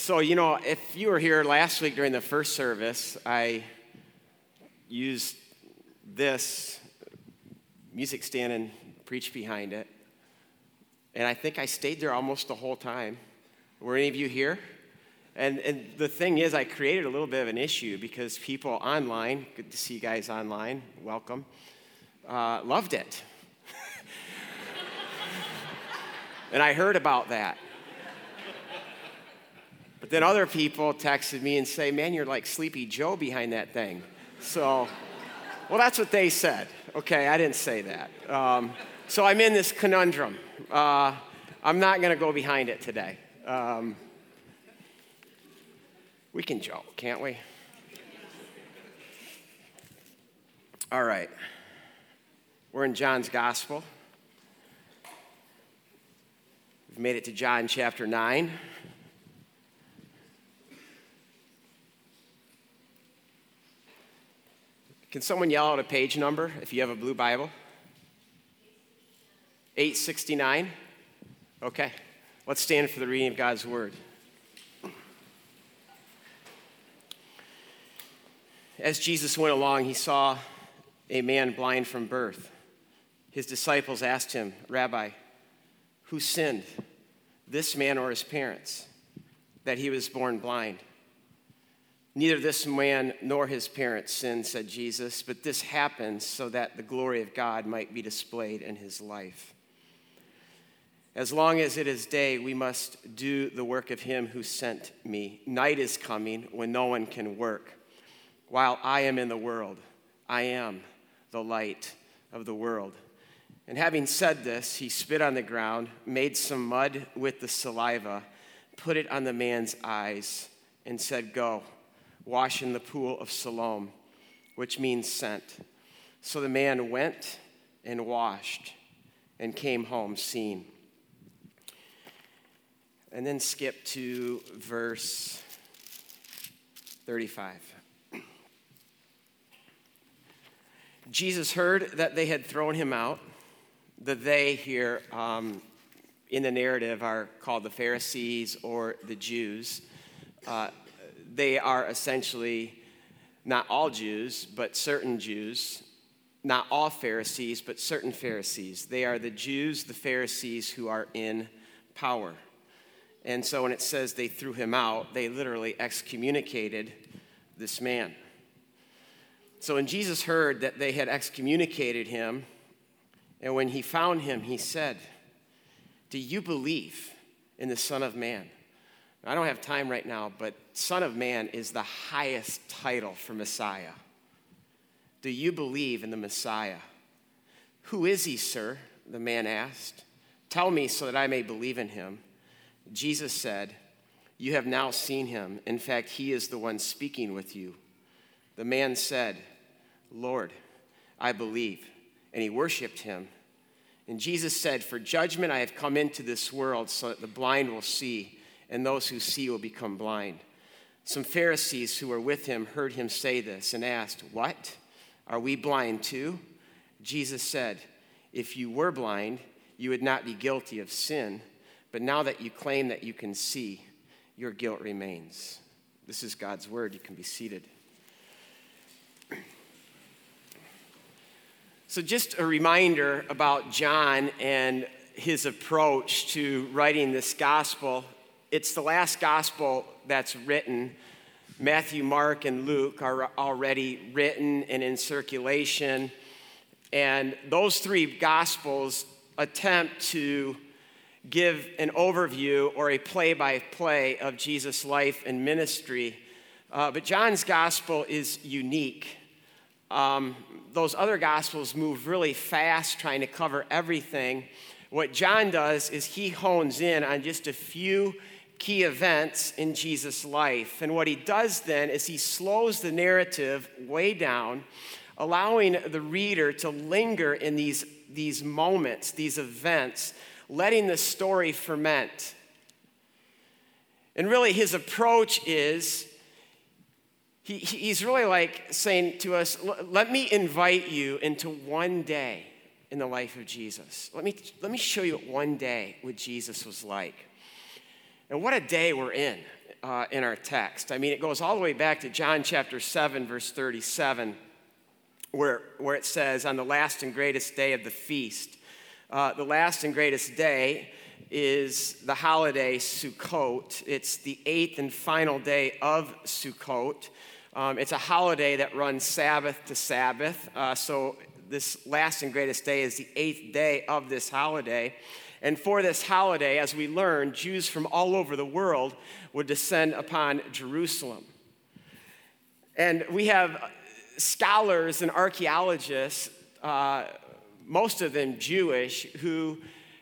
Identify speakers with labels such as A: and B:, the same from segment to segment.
A: So, you know, if you were here last week during the first service, I used this music stand and preached behind it. And I think I stayed there almost the whole time. Were any of you here? And, and the thing is, I created a little bit of an issue because people online, good to see you guys online, welcome, uh, loved it. and I heard about that. Then other people texted me and say, man, you're like Sleepy Joe behind that thing. So, well, that's what they said. Okay, I didn't say that. Um, so I'm in this conundrum. Uh, I'm not going to go behind it today. Um, we can joke, can't we? All right. We're in John's Gospel. We've made it to John chapter 9. Can someone yell out a page number if you have a blue Bible? 869? Okay. Let's stand for the reading of God's Word. As Jesus went along, he saw a man blind from birth. His disciples asked him, Rabbi, who sinned, this man or his parents, that he was born blind? Neither this man nor his parents sinned, said Jesus, but this happened so that the glory of God might be displayed in his life. As long as it is day, we must do the work of him who sent me. Night is coming when no one can work. While I am in the world, I am the light of the world. And having said this, he spit on the ground, made some mud with the saliva, put it on the man's eyes, and said, Go, wash in the pool of Siloam, which means sent. So the man went and washed and came home seen. And then skip to verse 35. Jesus heard that they had thrown him out. The they here um, in the narrative are called the Pharisees or the Jews. Uh, they are essentially not all Jews, but certain Jews. Not all Pharisees, but certain Pharisees. They are the Jews, the Pharisees who are in power. And so when it says they threw him out, they literally excommunicated this man. So when Jesus heard that they had excommunicated him, and when he found him, he said, Do you believe in the Son of Man? I don't have time right now, but Son of Man is the highest title for Messiah. Do you believe in the Messiah? Who is he, sir? The man asked. Tell me so that I may believe in him. Jesus said, You have now seen him. In fact, he is the one speaking with you. The man said, Lord, I believe. And he worshiped him. And Jesus said, For judgment I have come into this world so that the blind will see, and those who see will become blind. Some Pharisees who were with him heard him say this and asked, What? Are we blind too? Jesus said, If you were blind, you would not be guilty of sin. But now that you claim that you can see, your guilt remains. This is God's word. You can be seated. So, just a reminder about John and his approach to writing this gospel. It's the last gospel that's written. Matthew, Mark, and Luke are already written and in circulation. And those three gospels attempt to give an overview or a play by play of Jesus' life and ministry. Uh, but John's gospel is unique. Um, those other gospels move really fast trying to cover everything. What John does is he hones in on just a few key events in Jesus' life. And what he does then is he slows the narrative way down, allowing the reader to linger in these, these moments, these events, letting the story ferment. And really, his approach is he, he's really like saying to us, let me invite you into one day in the life of Jesus. Let me, let me show you what one day what Jesus was like. And what a day we're in. uh, in our text. I mean, it goes all the way back to John chapter 7, verse 37, where, where it says, On the last and greatest day of the feast, uh, the last and greatest day is the holiday Sukkot. It's the eighth and final day of Sukkot. Um, it's a holiday that runs Sabbath to Sabbath. Uh, so, this last and greatest day is the eighth day of this holiday. And for this holiday, as we learn, Jews from all over the world would descend upon Jerusalem. And we have scholars and archaeologists, uh, most of them Jewish, who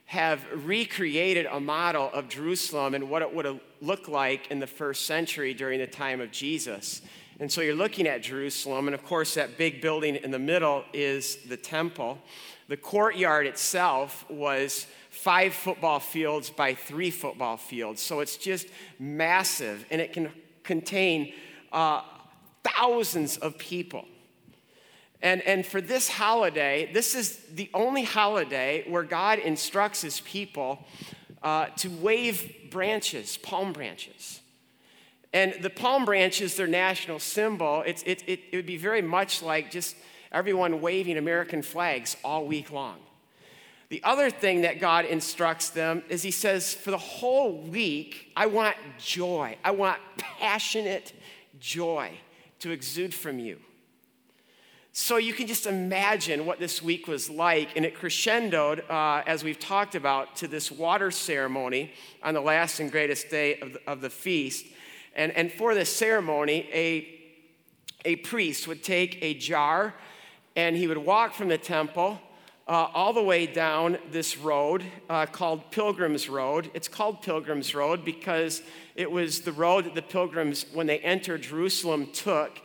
A: have recreated a model of Jerusalem and what it would have looked like in the first century during the time of Jesus. And so you're looking at Jerusalem, and of course, that big building in the middle is the temple. The courtyard itself was five football fields by three football fields. So it's just massive, and it can contain uh, thousands of people. And, and for this holiday, this is the only holiday where God instructs his people uh, to wave branches, palm branches. And the palm branch is their national symbol. It, it, it would be very much like just everyone waving American flags all week long. The other thing that God instructs them is He says, for the whole week, I want joy. I want passionate joy to exude from you. So you can just imagine what this week was like. And it crescendoed, uh, as we've talked about, to this water ceremony on the last and greatest day of the, of the feast. And, and for this ceremony, a, a priest would take a jar and he would walk from the temple uh, all the way down this road uh, called Pilgrim's Road. It's called Pilgrim's Road because it was the road that the pilgrims, when they entered Jerusalem, took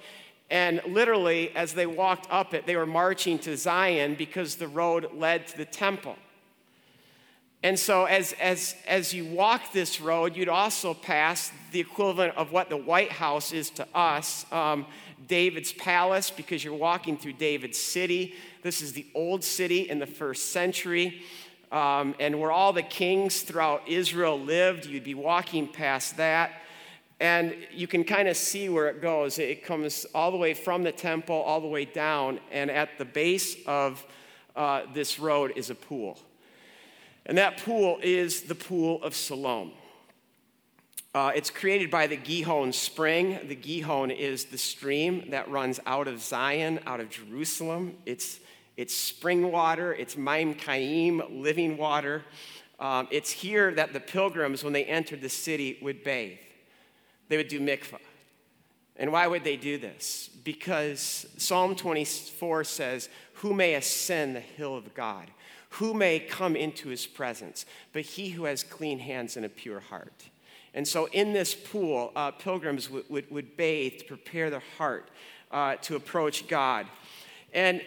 A: and literally, as they walked up it, they were marching to Zion because the road led to the temple. And so, as, as, as you walk this road, you'd also pass the equivalent of what the White House is to us um, David's palace, because you're walking through David's city. This is the old city in the first century. Um, and where all the kings throughout Israel lived, you'd be walking past that. And you can kind of see where it goes. It comes all the way from the temple, all the way down, and at the base of uh, this road is a pool. And that pool is the Pool of Siloam. Uh, it's created by the Gihon spring. The Gihon is the stream that runs out of Zion, out of Jerusalem. It's, it's spring water, it's mayim chayim, living water. Um, it's here that the pilgrims, when they entered the city, would bathe they would do mikvah. And why would they do this? Because Psalm 24 says, Who may ascend the hill of God? Who may come into his presence? But he who has clean hands and a pure heart. And so in this pool, uh, pilgrims would, would, would, bathe to prepare their heart uh, to approach God. And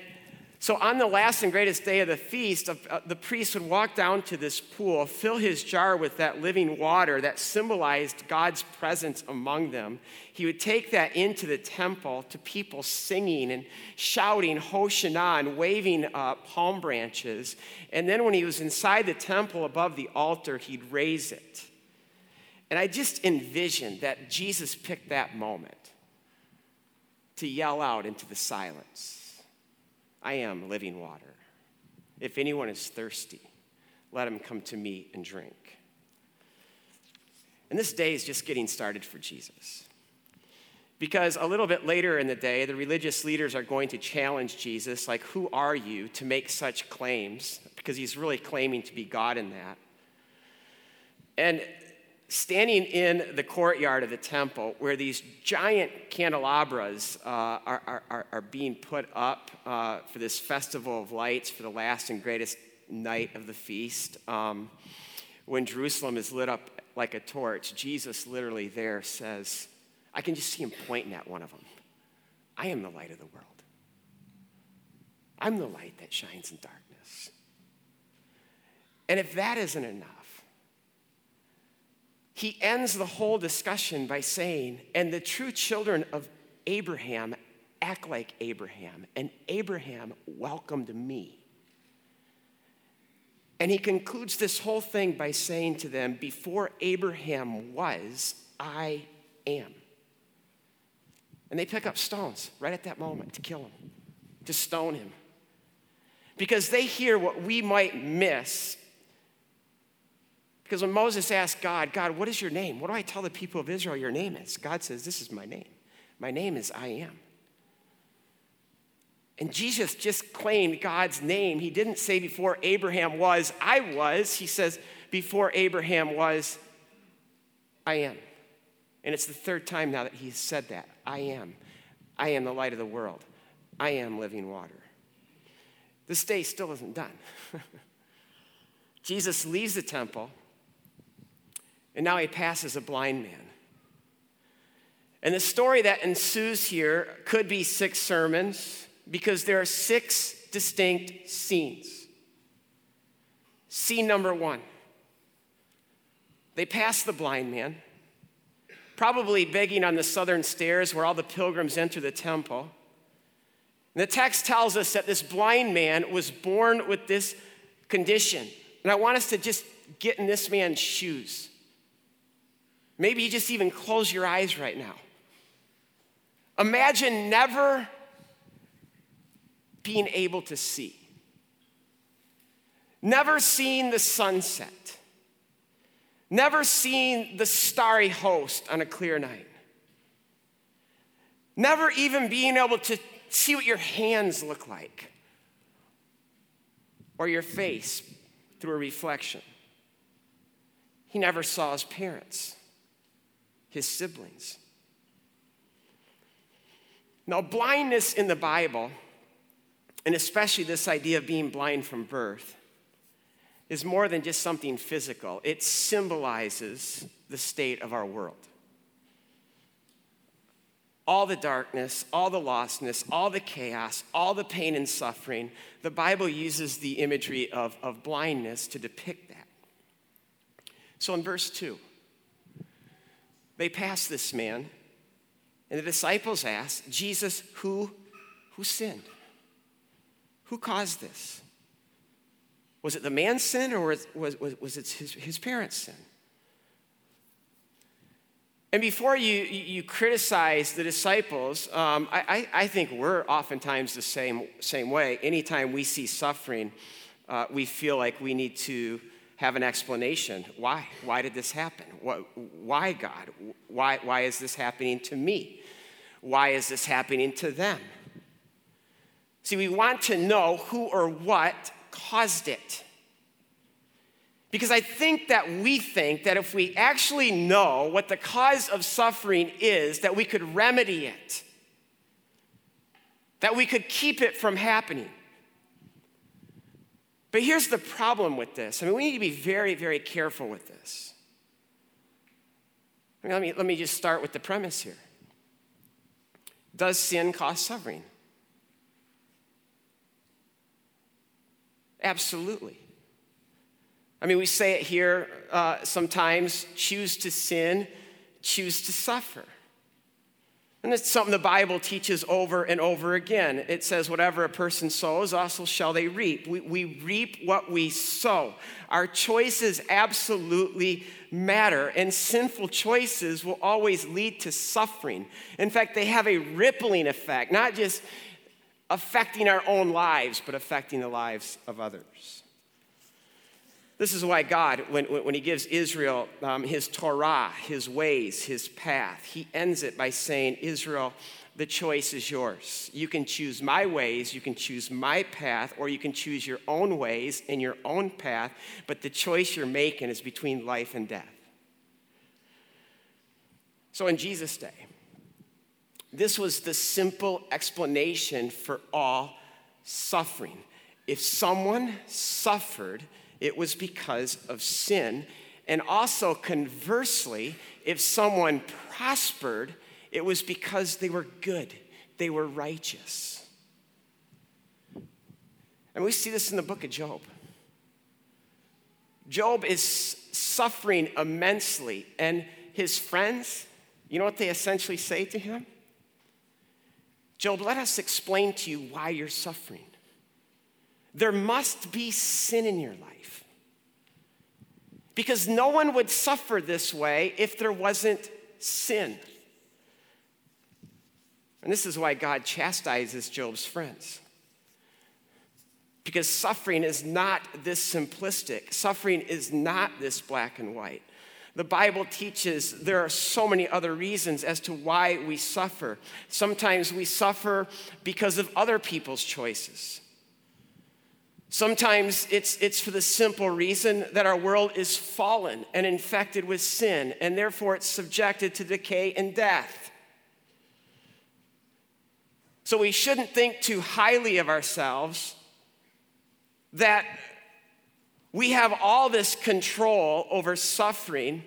A: so, on the last and greatest day of the feast, uh, the priest would walk down to this pool, fill his jar with that living water that symbolized God's presence among them. He would take that into the temple to people singing and shouting Hoshana and waving uh, palm branches. And then, when he was inside the temple above the altar, he'd raise it. And I just envisioned that Jesus picked that moment to yell out into the silence. I am living water. If anyone is thirsty, let him come to me and drink. And this day is just getting started for Jesus. Because a little bit later in the day, the religious leaders are going to challenge Jesus, like, Who are you to make such claims? Because he's really claiming to be God in that. And standing in the courtyard of the temple where these giant candelabras uh, are, are, are, being put up uh, for this festival of lights for the last and greatest night of the feast. Um, when Jerusalem is lit up like a torch, Jesus literally there says, I can just see him pointing at one of them. I am the light of the world. I'm the light that shines in darkness. And if that isn't enough, he ends the whole discussion by saying, And the true children of Abraham act like Abraham, and Abraham welcomed me. And he concludes this whole thing by saying to them, Before Abraham was, I am. And they pick up stones right at that moment to kill him, to stone him. Because they hear what we might miss. Because when Moses asked God, God, what is your name? What do I tell the people of Israel your name is? God says, This is my name. My name is I am. And Jesus just claimed God's name. He didn't say before Abraham was, I was. He says, before Abraham was, I am. And it's the third time now that he's said that. I am. I am the light of the world. I am living water. This day still isn't done. Jesus leaves the temple, and now he passes a blind man. And the story that ensues here could be six sermons because there are six distinct scenes. Scene number one they pass the blind man, probably begging on the southern stairs where all the pilgrims enter the temple. And the text tells us that this blind man was born with this condition. And I want us to just get in this man's shoes. Maybe you just even close your eyes right now. Imagine never being able to see, never seeing the sunset, never seeing the starry host on a clear night, never even being able to see what your hands look like or your face through a reflection. He never saw his parents, his siblings. Now, blindness in the Bible and especially this idea of being blind from birth, is more than just something physical. It symbolizes the state of our world. All the darkness, all the lostness, all the chaos, all the pain and suffering, the Bible uses the imagery of, of blindness to depict that. So in verse 2, they pass this man, and the disciples ask, Jesus, who, who sinned? Who caused this? Was it the man's sin or was, was, was it his, his parents' sin? And before you, you criticize the disciples, um, I, I, think we're oftentimes the same, same way. Anytime we see suffering, uh, we feel like we need to have an explanation. Why? Why did this happen? Why, God? Why, why is this happening to me? Why is this happening to them? See, we want to know who or what caused it. Because I think that we think that if we actually know what the cause of suffering is, that we could remedy it, that we could keep it from happening. But here's the problem with this. I mean, we need to be very, very careful with this. I mean, let, me, let me just start with the premise here Does sin cause suffering? Absolutely. I mean, we say it here uh, sometimes choose to sin, choose to suffer. And it's something the Bible teaches over and over again. It says, whatever a person sows, also shall they reap. We, we reap what we sow. Our choices absolutely matter, and sinful choices will always lead to suffering. In fact, they have a rippling effect, not just affecting our own lives, but affecting the lives of others. This is why God, when, when He gives Israel um, His Torah, His ways, His path, He ends it by saying, Israel, the choice is yours. You can choose my ways, you can choose my path, or you can choose your own ways and your own path, but the choice you're making is between life and death. So in Jesus' day, this was the simple explanation for all suffering. If someone suffered, it was because of sin. And also, conversely, if someone prospered, it was because they were good, they were righteous. And we see this in the book of Job. Job is suffering immensely, and his friends, you know what they essentially say to him? Job, let us explain to you why you're suffering. There must be sin in your life. Because no one would suffer this way if there wasn't sin. And this is why God chastises Job's friends. Because suffering is not this simplistic, suffering is not this black and white. The Bible teaches there are so many other reasons as to why we suffer. Sometimes we suffer because of other people's choices. Sometimes it's, it's for the simple reason that our world is fallen and infected with sin, and therefore it's subjected to decay and death. So we shouldn't think too highly of ourselves that we have all this control over suffering.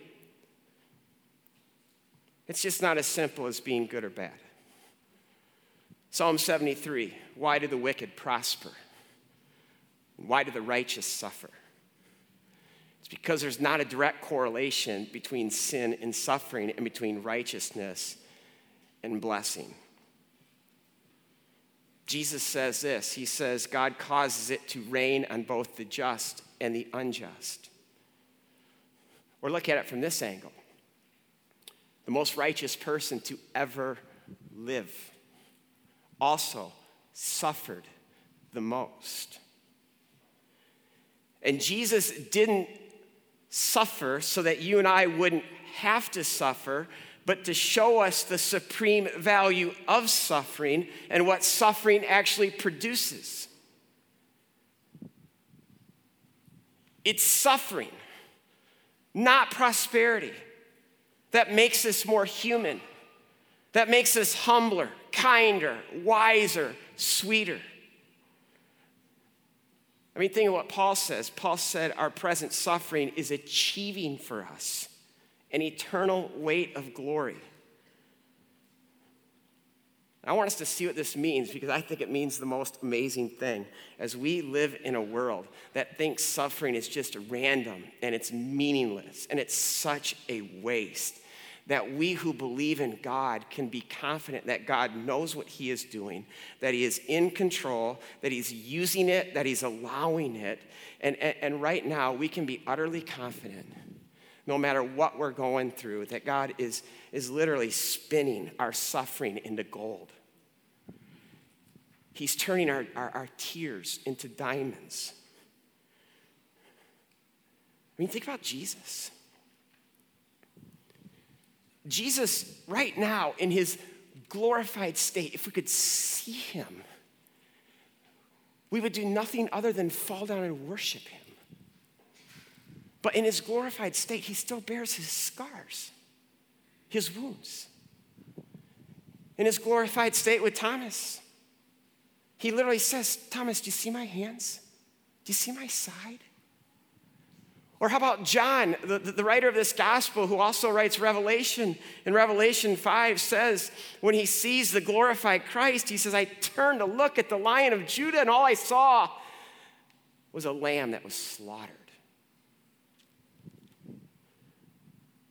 A: It's just not as simple as being good or bad. Psalm 73 Why do the wicked prosper? Why do the righteous suffer? It's because there's not a direct correlation between sin and suffering and between righteousness and blessing. Jesus says this He says, God causes it to rain on both the just and the unjust. Or look at it from this angle the most righteous person to ever live also suffered the most. And Jesus didn't suffer so that you and I wouldn't have to suffer, but to show us the supreme value of suffering and what suffering actually produces. It's suffering, not prosperity, that makes us more human, that makes us humbler, kinder, wiser, sweeter. I mean, think of what Paul says. Paul said our present suffering is achieving for us an eternal weight of glory. I want us to see what this means because I think it means the most amazing thing. As we live in a world that thinks suffering is just random and it's meaningless and it's such a waste, that we who believe in God can be confident that God knows what He is doing, that He is in control, that He's using it, that He's allowing it. And, and, and right now, we can be utterly confident no matter what we're going through, that God is, is literally spinning our suffering into gold. He's turning our, our, our tears into diamonds. I mean, think about Jesus. Jesus, right now, in his glorified state, if we could see him, we would do nothing other than fall down and worship him. But in his glorified state, he still bears his scars, his wounds. In his glorified state with Thomas, he literally says, Thomas, do you see my hands? Do you see my side? Or how about John, the, the, writer of this gospel, who also writes Revelation? In Revelation 5 says, when he sees the glorified Christ, he says, I turned to look at the lion of Judah, and all I saw was a lamb that was slaughtered.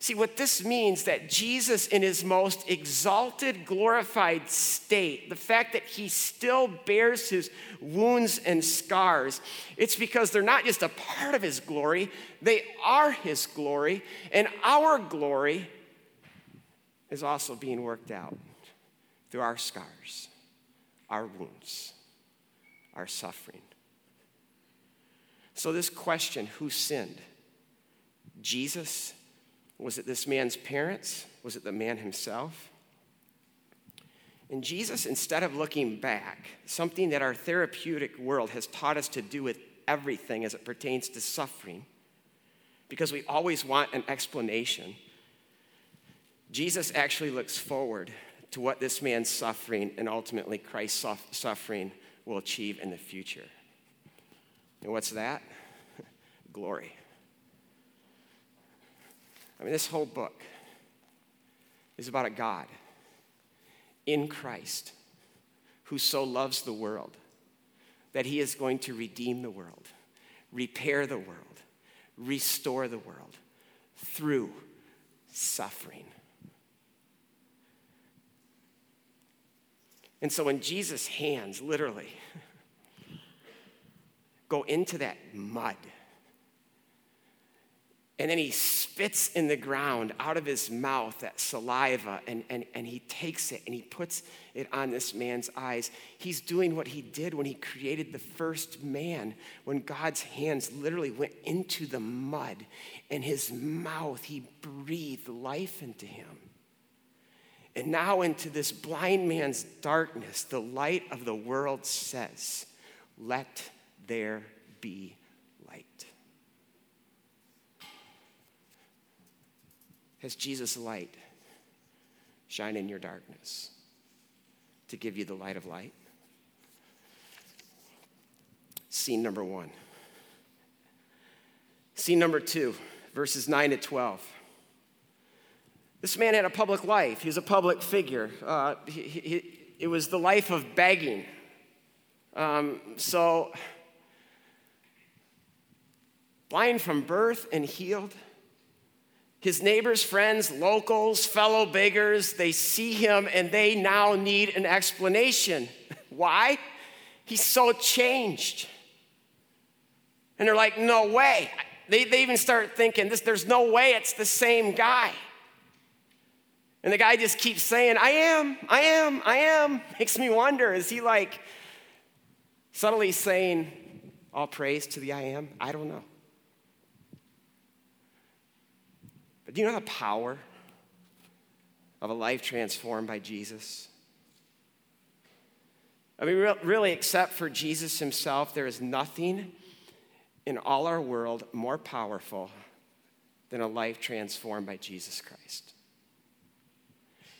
A: See, what this means that Jesus, in his most exalted, glorified state, the fact that he still bears his wounds and scars, it's because they're not just a part of his glory, they are his glory. And our glory is also being worked out through our scars, our wounds, our suffering. So, this question who sinned? Jesus was it this man's parents? Was it the man himself? And Jesus, instead of looking back, something that our therapeutic world has taught us to do with everything as it pertains to suffering, because we always want an explanation, Jesus actually looks forward to what this man's suffering and ultimately Christ's suffering will achieve in the future. And what's that? Glory. I mean, this whole book is about a God in Christ who so loves the world that he is going to redeem the world, repair the world, restore the world through suffering. And so when Jesus' hands literally go into that mud, And then he spits in the ground out of his mouth that saliva, and, and, and he takes it and he puts it on this man's eyes. He's doing what he did when he created the first man, when God's hands literally went into the mud, and his mouth, he breathed life into him. And now, into this blind man's darkness, the light of the world says, Let there be light. Has Jesus' light shine in your darkness to give you the light of light? Scene number one. Scene number two, verses 9 to 12. This man had a public life. He was a public figure. Uh, he, he, it was the life of begging. Um, so, blind from birth and healed. His neighbors, friends, locals, fellow beggars, they see him and they now need an explanation. Why? He's so changed. And they're like, no way. They, they even start thinking, this, there's no way it's the same guy. And the guy just keeps saying, I am, I am, I am. Makes me wonder, is he like subtly saying, all praise to the I am? I don't know. But do you know the power of a life transformed by Jesus? I mean, really, except for Jesus himself, there is nothing in all our world more powerful than a life transformed by Jesus Christ.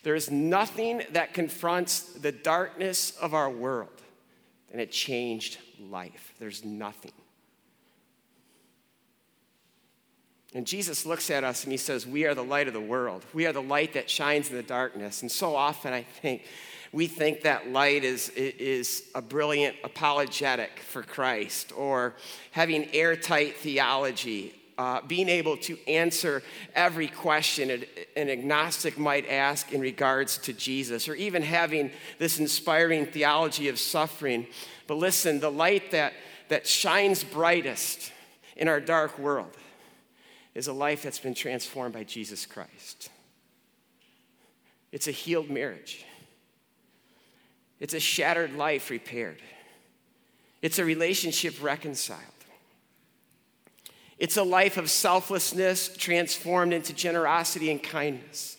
A: There is nothing that confronts the darkness of our world than a changed life. There's nothing. And Jesus looks at us and he says, We are the light of the world. We are the light that shines in the darkness. And so often I think we think that light is, is a brilliant apologetic for Christ or having airtight theology uh, being able to answer every question an agnostic might ask in regards to Jesus, or even having this inspiring theology of suffering. But listen, the light that, that shines brightest in our dark world is a life that's been transformed by Jesus Christ. It's a healed marriage. It's a shattered life repaired. It's a relationship reconciled. It's a life of selflessness transformed into generosity and kindness.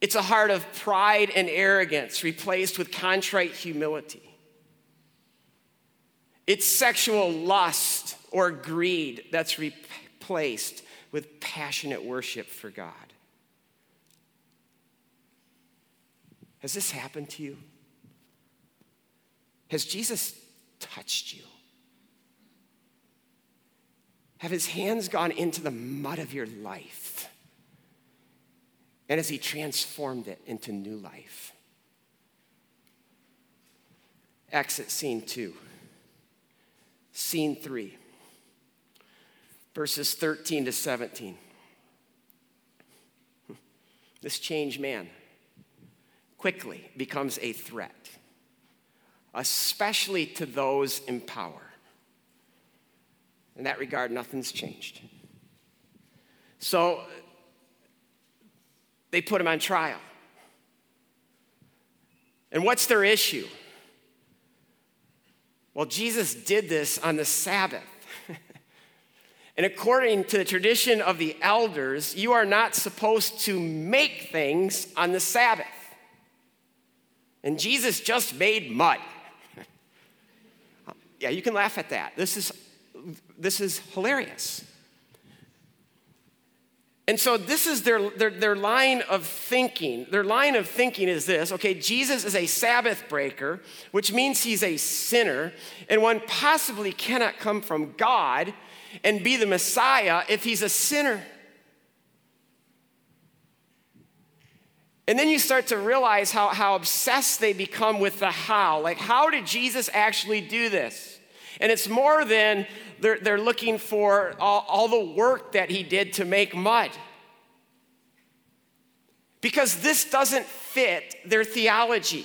A: It's a heart of pride and arrogance replaced with contrite humility. It's sexual lust or greed that's replaced with passionate worship for God. Has this happened to you? Has Jesus touched you? Have his hands gone into the mud of your life? And has he transformed it into new life? Exit scene two. Scene three, verses 13 to 17. This changed man quickly becomes a threat, especially to those in power. In that regard, nothing's changed. So they put him on trial. And what's their issue? Well, Jesus did this on the Sabbath. And according to the tradition of the elders, you are not supposed to make things on the Sabbath. And Jesus just made mud. yeah, you can laugh at that. This is this is hilarious. And so this is their, their, their line of thinking. Their line of thinking is this okay, Jesus is a Sabbath breaker, which means he's a sinner, and one possibly cannot come from God and be the Messiah if he's a sinner. And then you start to realize how, how obsessed they become with the how. Like, how did Jesus actually do this? And it's more than they're, they're looking for all, all the work that he did to make mud. Because this doesn't fit their theology.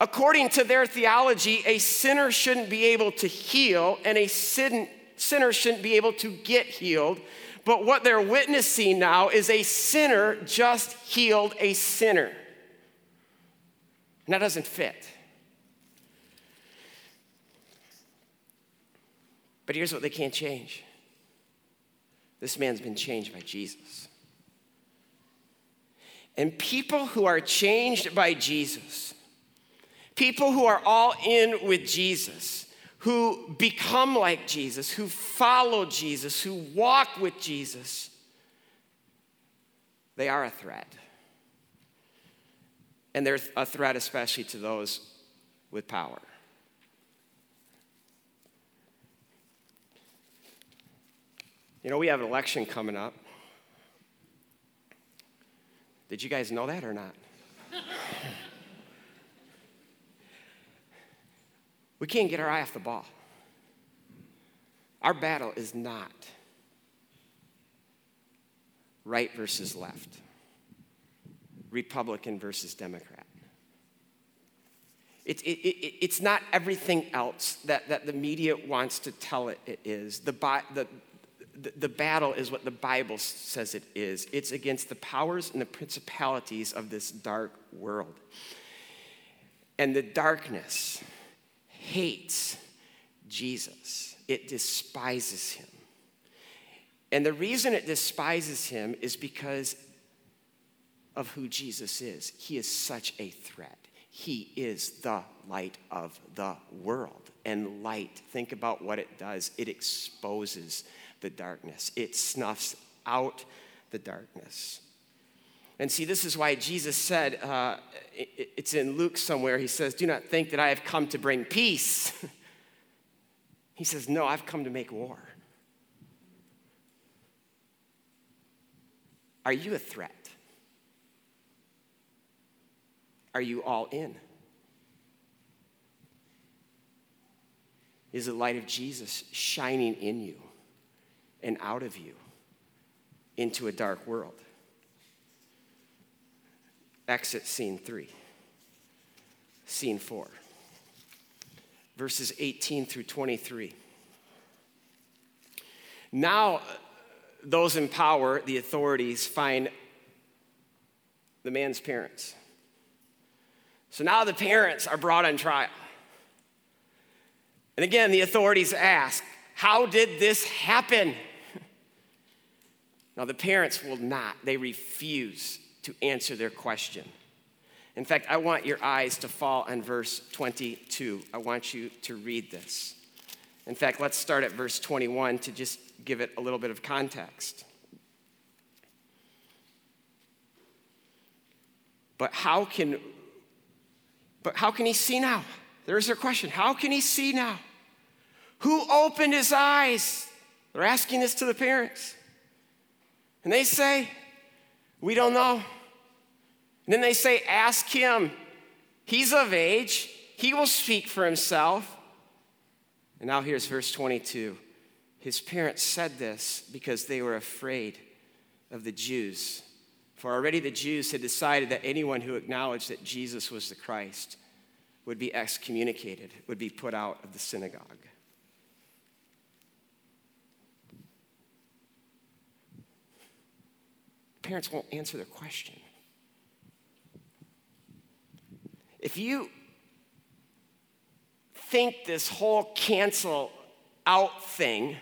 A: According to their theology, a sinner shouldn't be able to heal, and a sin, Sinners shouldn't be able to get healed. But what they're witnessing now is a sinner just healed a sinner. And that doesn't fit. But here's what they can't change this man's been changed by Jesus. And people who are changed by Jesus, people who are all in with Jesus, who become like Jesus, who follow Jesus, who walk with Jesus, they are a threat. And they're a threat especially to those with power. You know, we have an election coming up. Did you guys know that or not? we can't get our eye off the ball. Our battle is not right versus left, Republican versus Democrat. It, it, it, it's not everything else that, that the media wants to tell it it is. The, the, the, the battle is what the Bible says it is it's against the powers and the principalities of this dark world. And the darkness hates Jesus, it despises him. And the reason it despises him is because of who Jesus is. He is such a threat. He is the light of the world. And light, think about what it does it exposes the darkness, it snuffs out the darkness. And see, this is why Jesus said, uh, it, it's in Luke somewhere, he says, Do not think that I have come to bring peace. he says, No, I've come to make war. Are you a threat? Are you all in? Is the light of Jesus shining in you? and out of you into a dark world. Exit scene three. Scene four. Verses 18 through 23. Now, those in power, the authorities, find the man's parents. So now the parents are brought on trial. And again, the authorities ask, How did this happen? Now, the parents will not, they refuse to answer their question. In fact, I want your eyes to fall on verse 22. I want you to read this. In fact, let's start at verse 21 to just give it a little bit of context. But how can but how can he see now? There's their question. How can he see now? Who opened his eyes? They're asking this to the parents. And they say, We don't know. And then they say, Ask him. He's of age, he will speak for himself. And now here's verse 22. His parents said this because they were afraid of the Jews. For already the Jews had decided that anyone who acknowledged that Jesus was the Christ would be excommunicated, would be put out of the synagogue. Parents won't answer their question. If you think this whole cancel out thing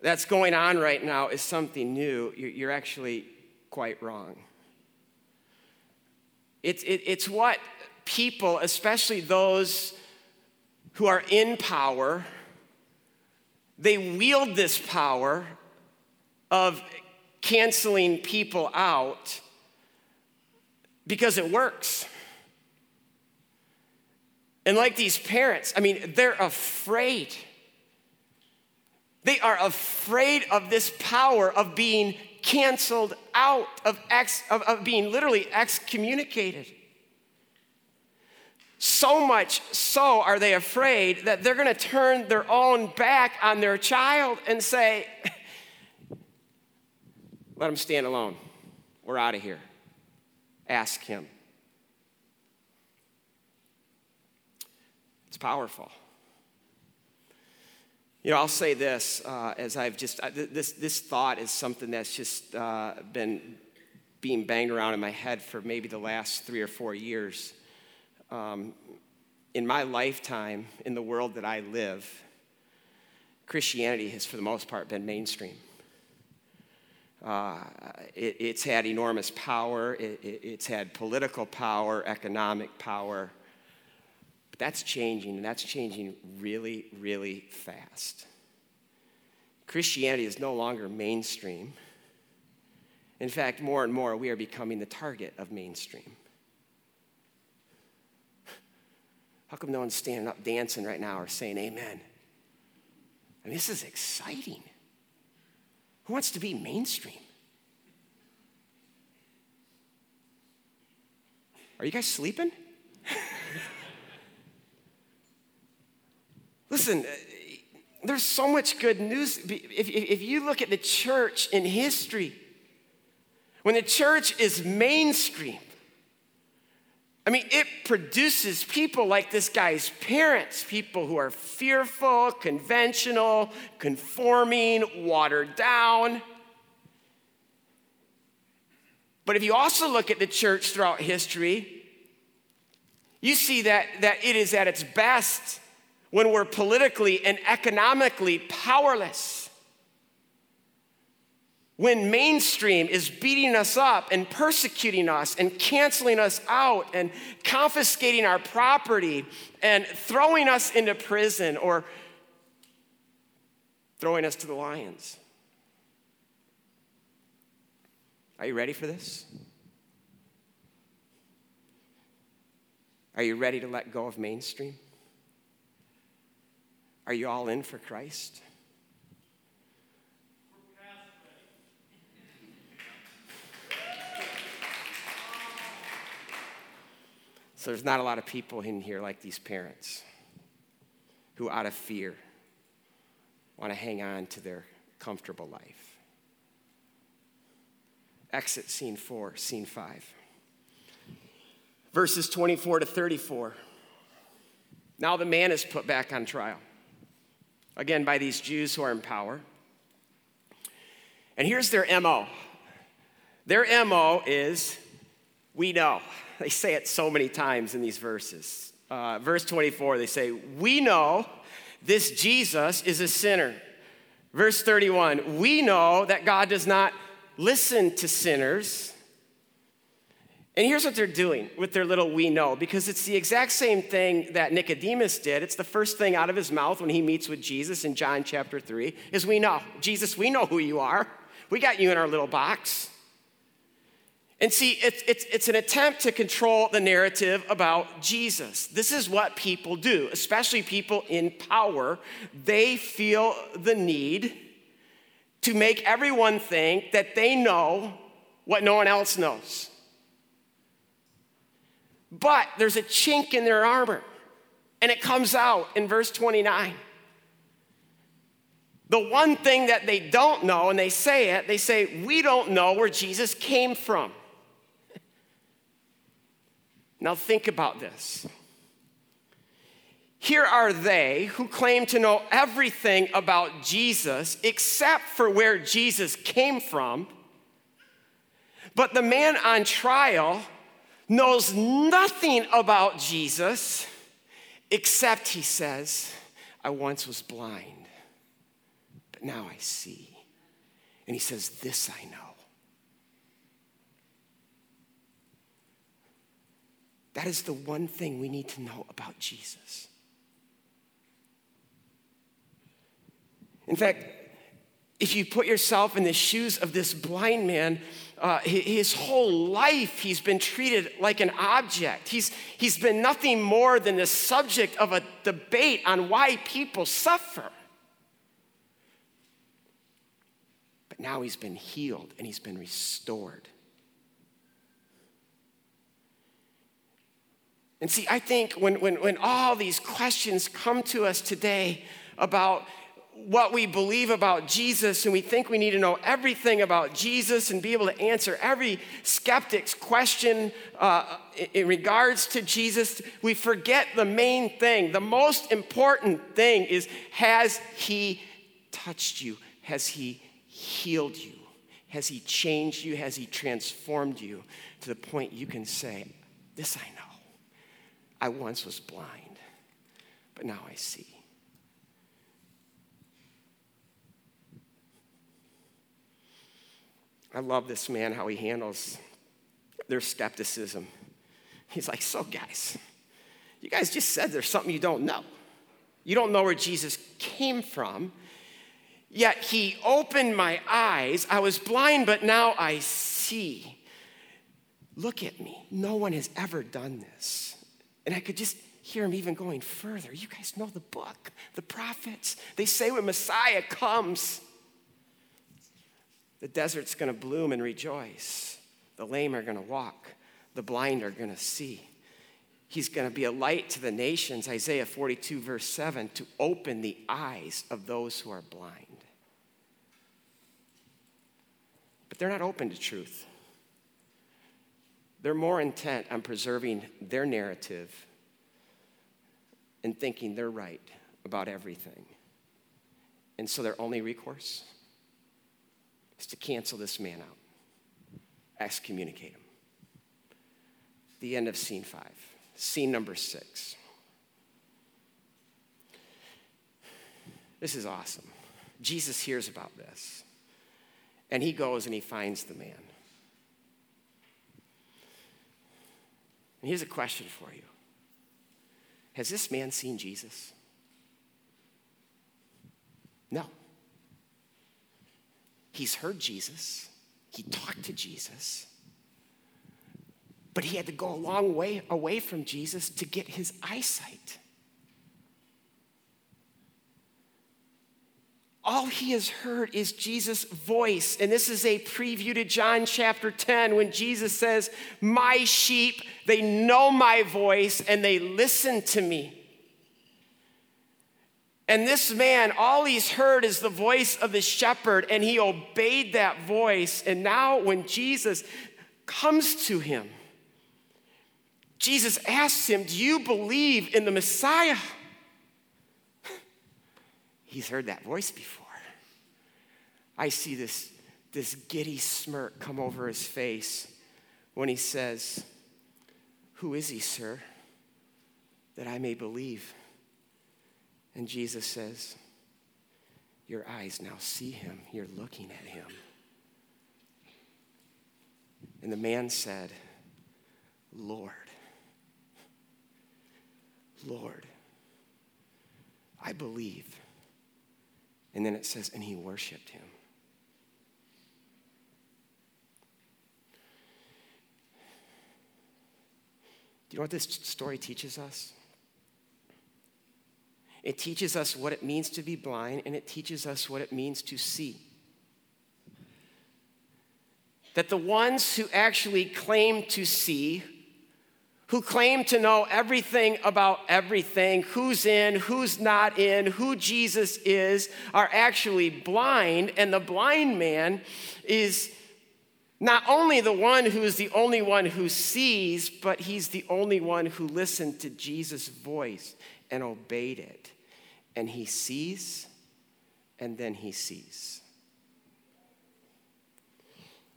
A: that's going on right now is something new, you're actually quite wrong. It's, it, it's what people, especially those who are in power, they wield this power of canceling people out because it works. And like these parents, I mean, they're afraid. They are afraid of this power of being canceled out, of, ex, of, of being literally excommunicated. So much so are they afraid that they're going to turn their own back on their child and say, let him stand alone. We're out of here. Ask him. It's powerful. You know, I'll say this uh, as I've just, uh, this, this thought is something that's just uh, been being banged around in my head for maybe the last three or four years. Um, in my lifetime, in the world that I live, Christianity has, for the most part, been mainstream. Uh, it, it's had enormous power, it, it, it's had political power, economic power. But that's changing, and that's changing really, really fast. Christianity is no longer mainstream. In fact, more and more, we are becoming the target of mainstream. How come no one's standing up dancing right now or saying amen? I mean, this is exciting. Who wants to be mainstream? Are you guys sleeping? Listen, uh, there's so much good news. If, if you look at the church in history, when the church is mainstream, I mean, it produces people like this guy's parents, people who are fearful, conventional, conforming, watered down. But if you also look at the church throughout history, you see that, that it is at its best when we're politically and economically powerless when mainstream is beating us up and persecuting us and canceling us out and confiscating our property and throwing us into prison or throwing us to the lions. Are you ready for this? Are you ready to let go of mainstream? Are you all in for Christ? So there's not a lot of people in here like these parents who, out of fear, want to hang on to their comfortable life. Exit scene four, scene five. Verses 24 to 34. Now the man is put back on trial, again by these Jews who are in power. And here's their MO their MO is we know. They say it so many times in these verses. Uh, verse 24, they say, We know this Jesus is a sinner. Verse 31, we know that God does not listen to sinners. And here's what they're doing with their little we know, because it's the exact same thing that Nicodemus did. It's the first thing out of his mouth when he meets with Jesus in John chapter 3 is we know. Jesus, we know who you are. We got you in our little box. And see, it's, it's, it's an attempt to control the narrative about Jesus. This is what people do, especially people in power. They feel the need to make everyone think that they know what no one else knows. But there's a chink in their armor, and it comes out in verse 29. The one thing that they don't know, and they say it, they say, We don't know where Jesus came from. Now, think about this. Here are they who claim to know everything about Jesus except for where Jesus came from. But the man on trial knows nothing about Jesus except he says, I once was blind, but now I see. And he says, This I know. That is the one thing we need to know about Jesus. In fact, if you put yourself in the shoes of this blind man, uh, his whole life he's been treated like an object. He's, he's been nothing more than the subject of a debate on why people suffer. But now he's been healed and he's been restored. And see, I think when, when, when all these questions come to us today about what we believe about Jesus and we think we need to know everything about Jesus and be able to answer every skeptic's question uh, in regards to Jesus, we forget the main thing. The most important thing is Has He touched you? Has He healed you? Has He changed you? Has He transformed you to the point you can say, This I know. I once was blind, but now I see. I love this man, how he handles their skepticism. He's like, So, guys, you guys just said there's something you don't know. You don't know where Jesus came from. Yet he opened my eyes. I was blind, but now I see. Look at me. No one has ever done this. And I could just hear him even going further. You guys know the book, the prophets. They say when Messiah comes, the desert's going to bloom and rejoice. The lame are going to walk. The blind are going to see. He's going to be a light to the nations, Isaiah 42, verse 7, to open the eyes of those who are blind. But they're not open to truth. They're more intent on preserving their narrative and thinking they're right about everything. And so their only recourse is to cancel this man out, excommunicate him. The end of scene five. Scene number six. This is awesome. Jesus hears about this, and he goes and he finds the man. And here's a question for you Has this man seen Jesus? No. He's heard Jesus, he talked to Jesus, but he had to go a long way away from Jesus to get his eyesight. All he has heard is Jesus' voice. And this is a preview to John chapter 10 when Jesus says, My sheep, they know my voice and they listen to me. And this man, all he's heard is the voice of the shepherd, and he obeyed that voice. And now, when Jesus comes to him, Jesus asks him, Do you believe in the Messiah? He's heard that voice before. I see this, this giddy smirk come over his face when he says, Who is he, sir, that I may believe? And Jesus says, Your eyes now see him. You're looking at him. And the man said, Lord, Lord, I believe. And then it says, and he worshiped him. Do you know what this story teaches us? It teaches us what it means to be blind, and it teaches us what it means to see. That the ones who actually claim to see, who claim to know everything about everything, who's in, who's not in, who Jesus is, are actually blind, and the blind man is not only the one who is the only one who sees, but he's the only one who listened to Jesus' voice and obeyed it. And he sees, and then he sees.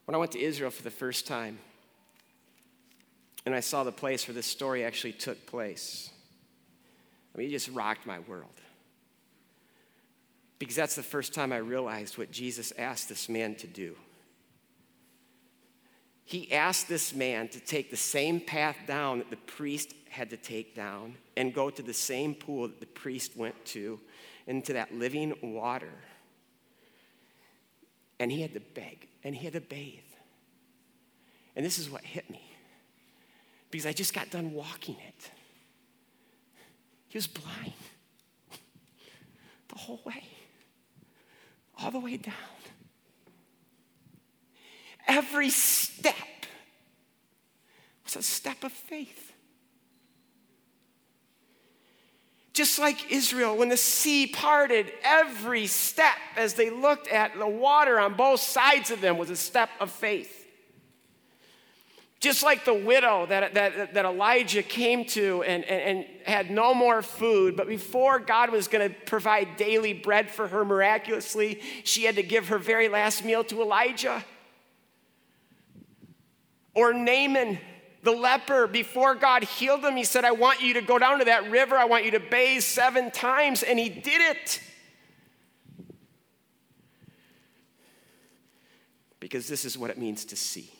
A: When I went to Israel for the first time, and I saw the place where this story actually took place, I mean, it just rocked my world. Because that's the first time I realized what Jesus asked this man to do. He asked this man to take the same path down that the priest had to take down and go to the same pool that the priest went to, into that living water. And he had to beg and he had to bathe. And this is what hit me because I just got done walking it. He was blind the whole way, all the way down. Every step was a step of faith. Just like Israel, when the sea parted, every step as they looked at the water on both sides of them was a step of faith. Just like the widow that, that, that Elijah came to and, and, and had no more food, but before God was going to provide daily bread for her miraculously, she had to give her very last meal to Elijah. Or Naaman, the leper, before God healed him, he said, I want you to go down to that river. I want you to bathe seven times. And he did it. Because this is what it means to see.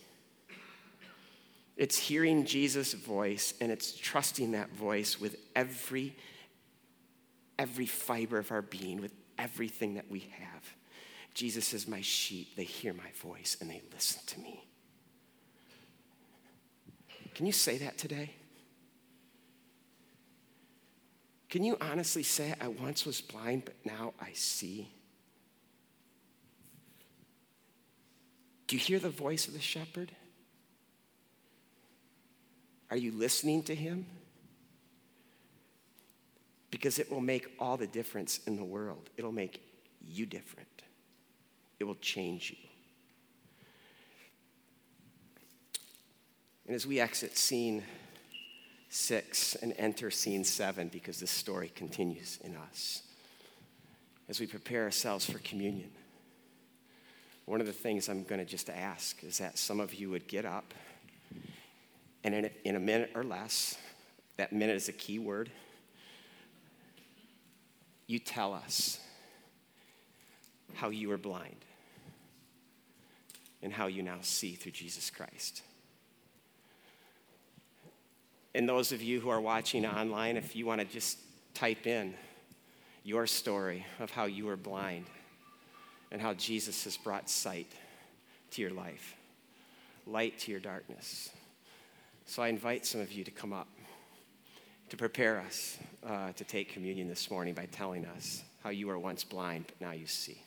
A: It's hearing Jesus' voice and it's trusting that voice with every every fiber of our being, with everything that we have. Jesus is my sheep. They hear my voice and they listen to me. Can you say that today? Can you honestly say, I once was blind, but now I see? Do you hear the voice of the shepherd? Are you listening to him? Because it will make all the difference in the world. It'll make you different, it will change you. And as we exit scene six and enter scene seven, because this story continues in us, as we prepare ourselves for communion, one of the things I'm going to just ask is that some of you would get up and in a, in a minute or less, that minute is a key word, you tell us how you were blind and how you now see through Jesus Christ. And those of you who are watching online, if you want to just type in your story of how you were blind and how Jesus has brought sight to your life, light to your darkness. So I invite some of you to come up to prepare us uh, to take communion this morning by telling us how you were once blind, but now you see.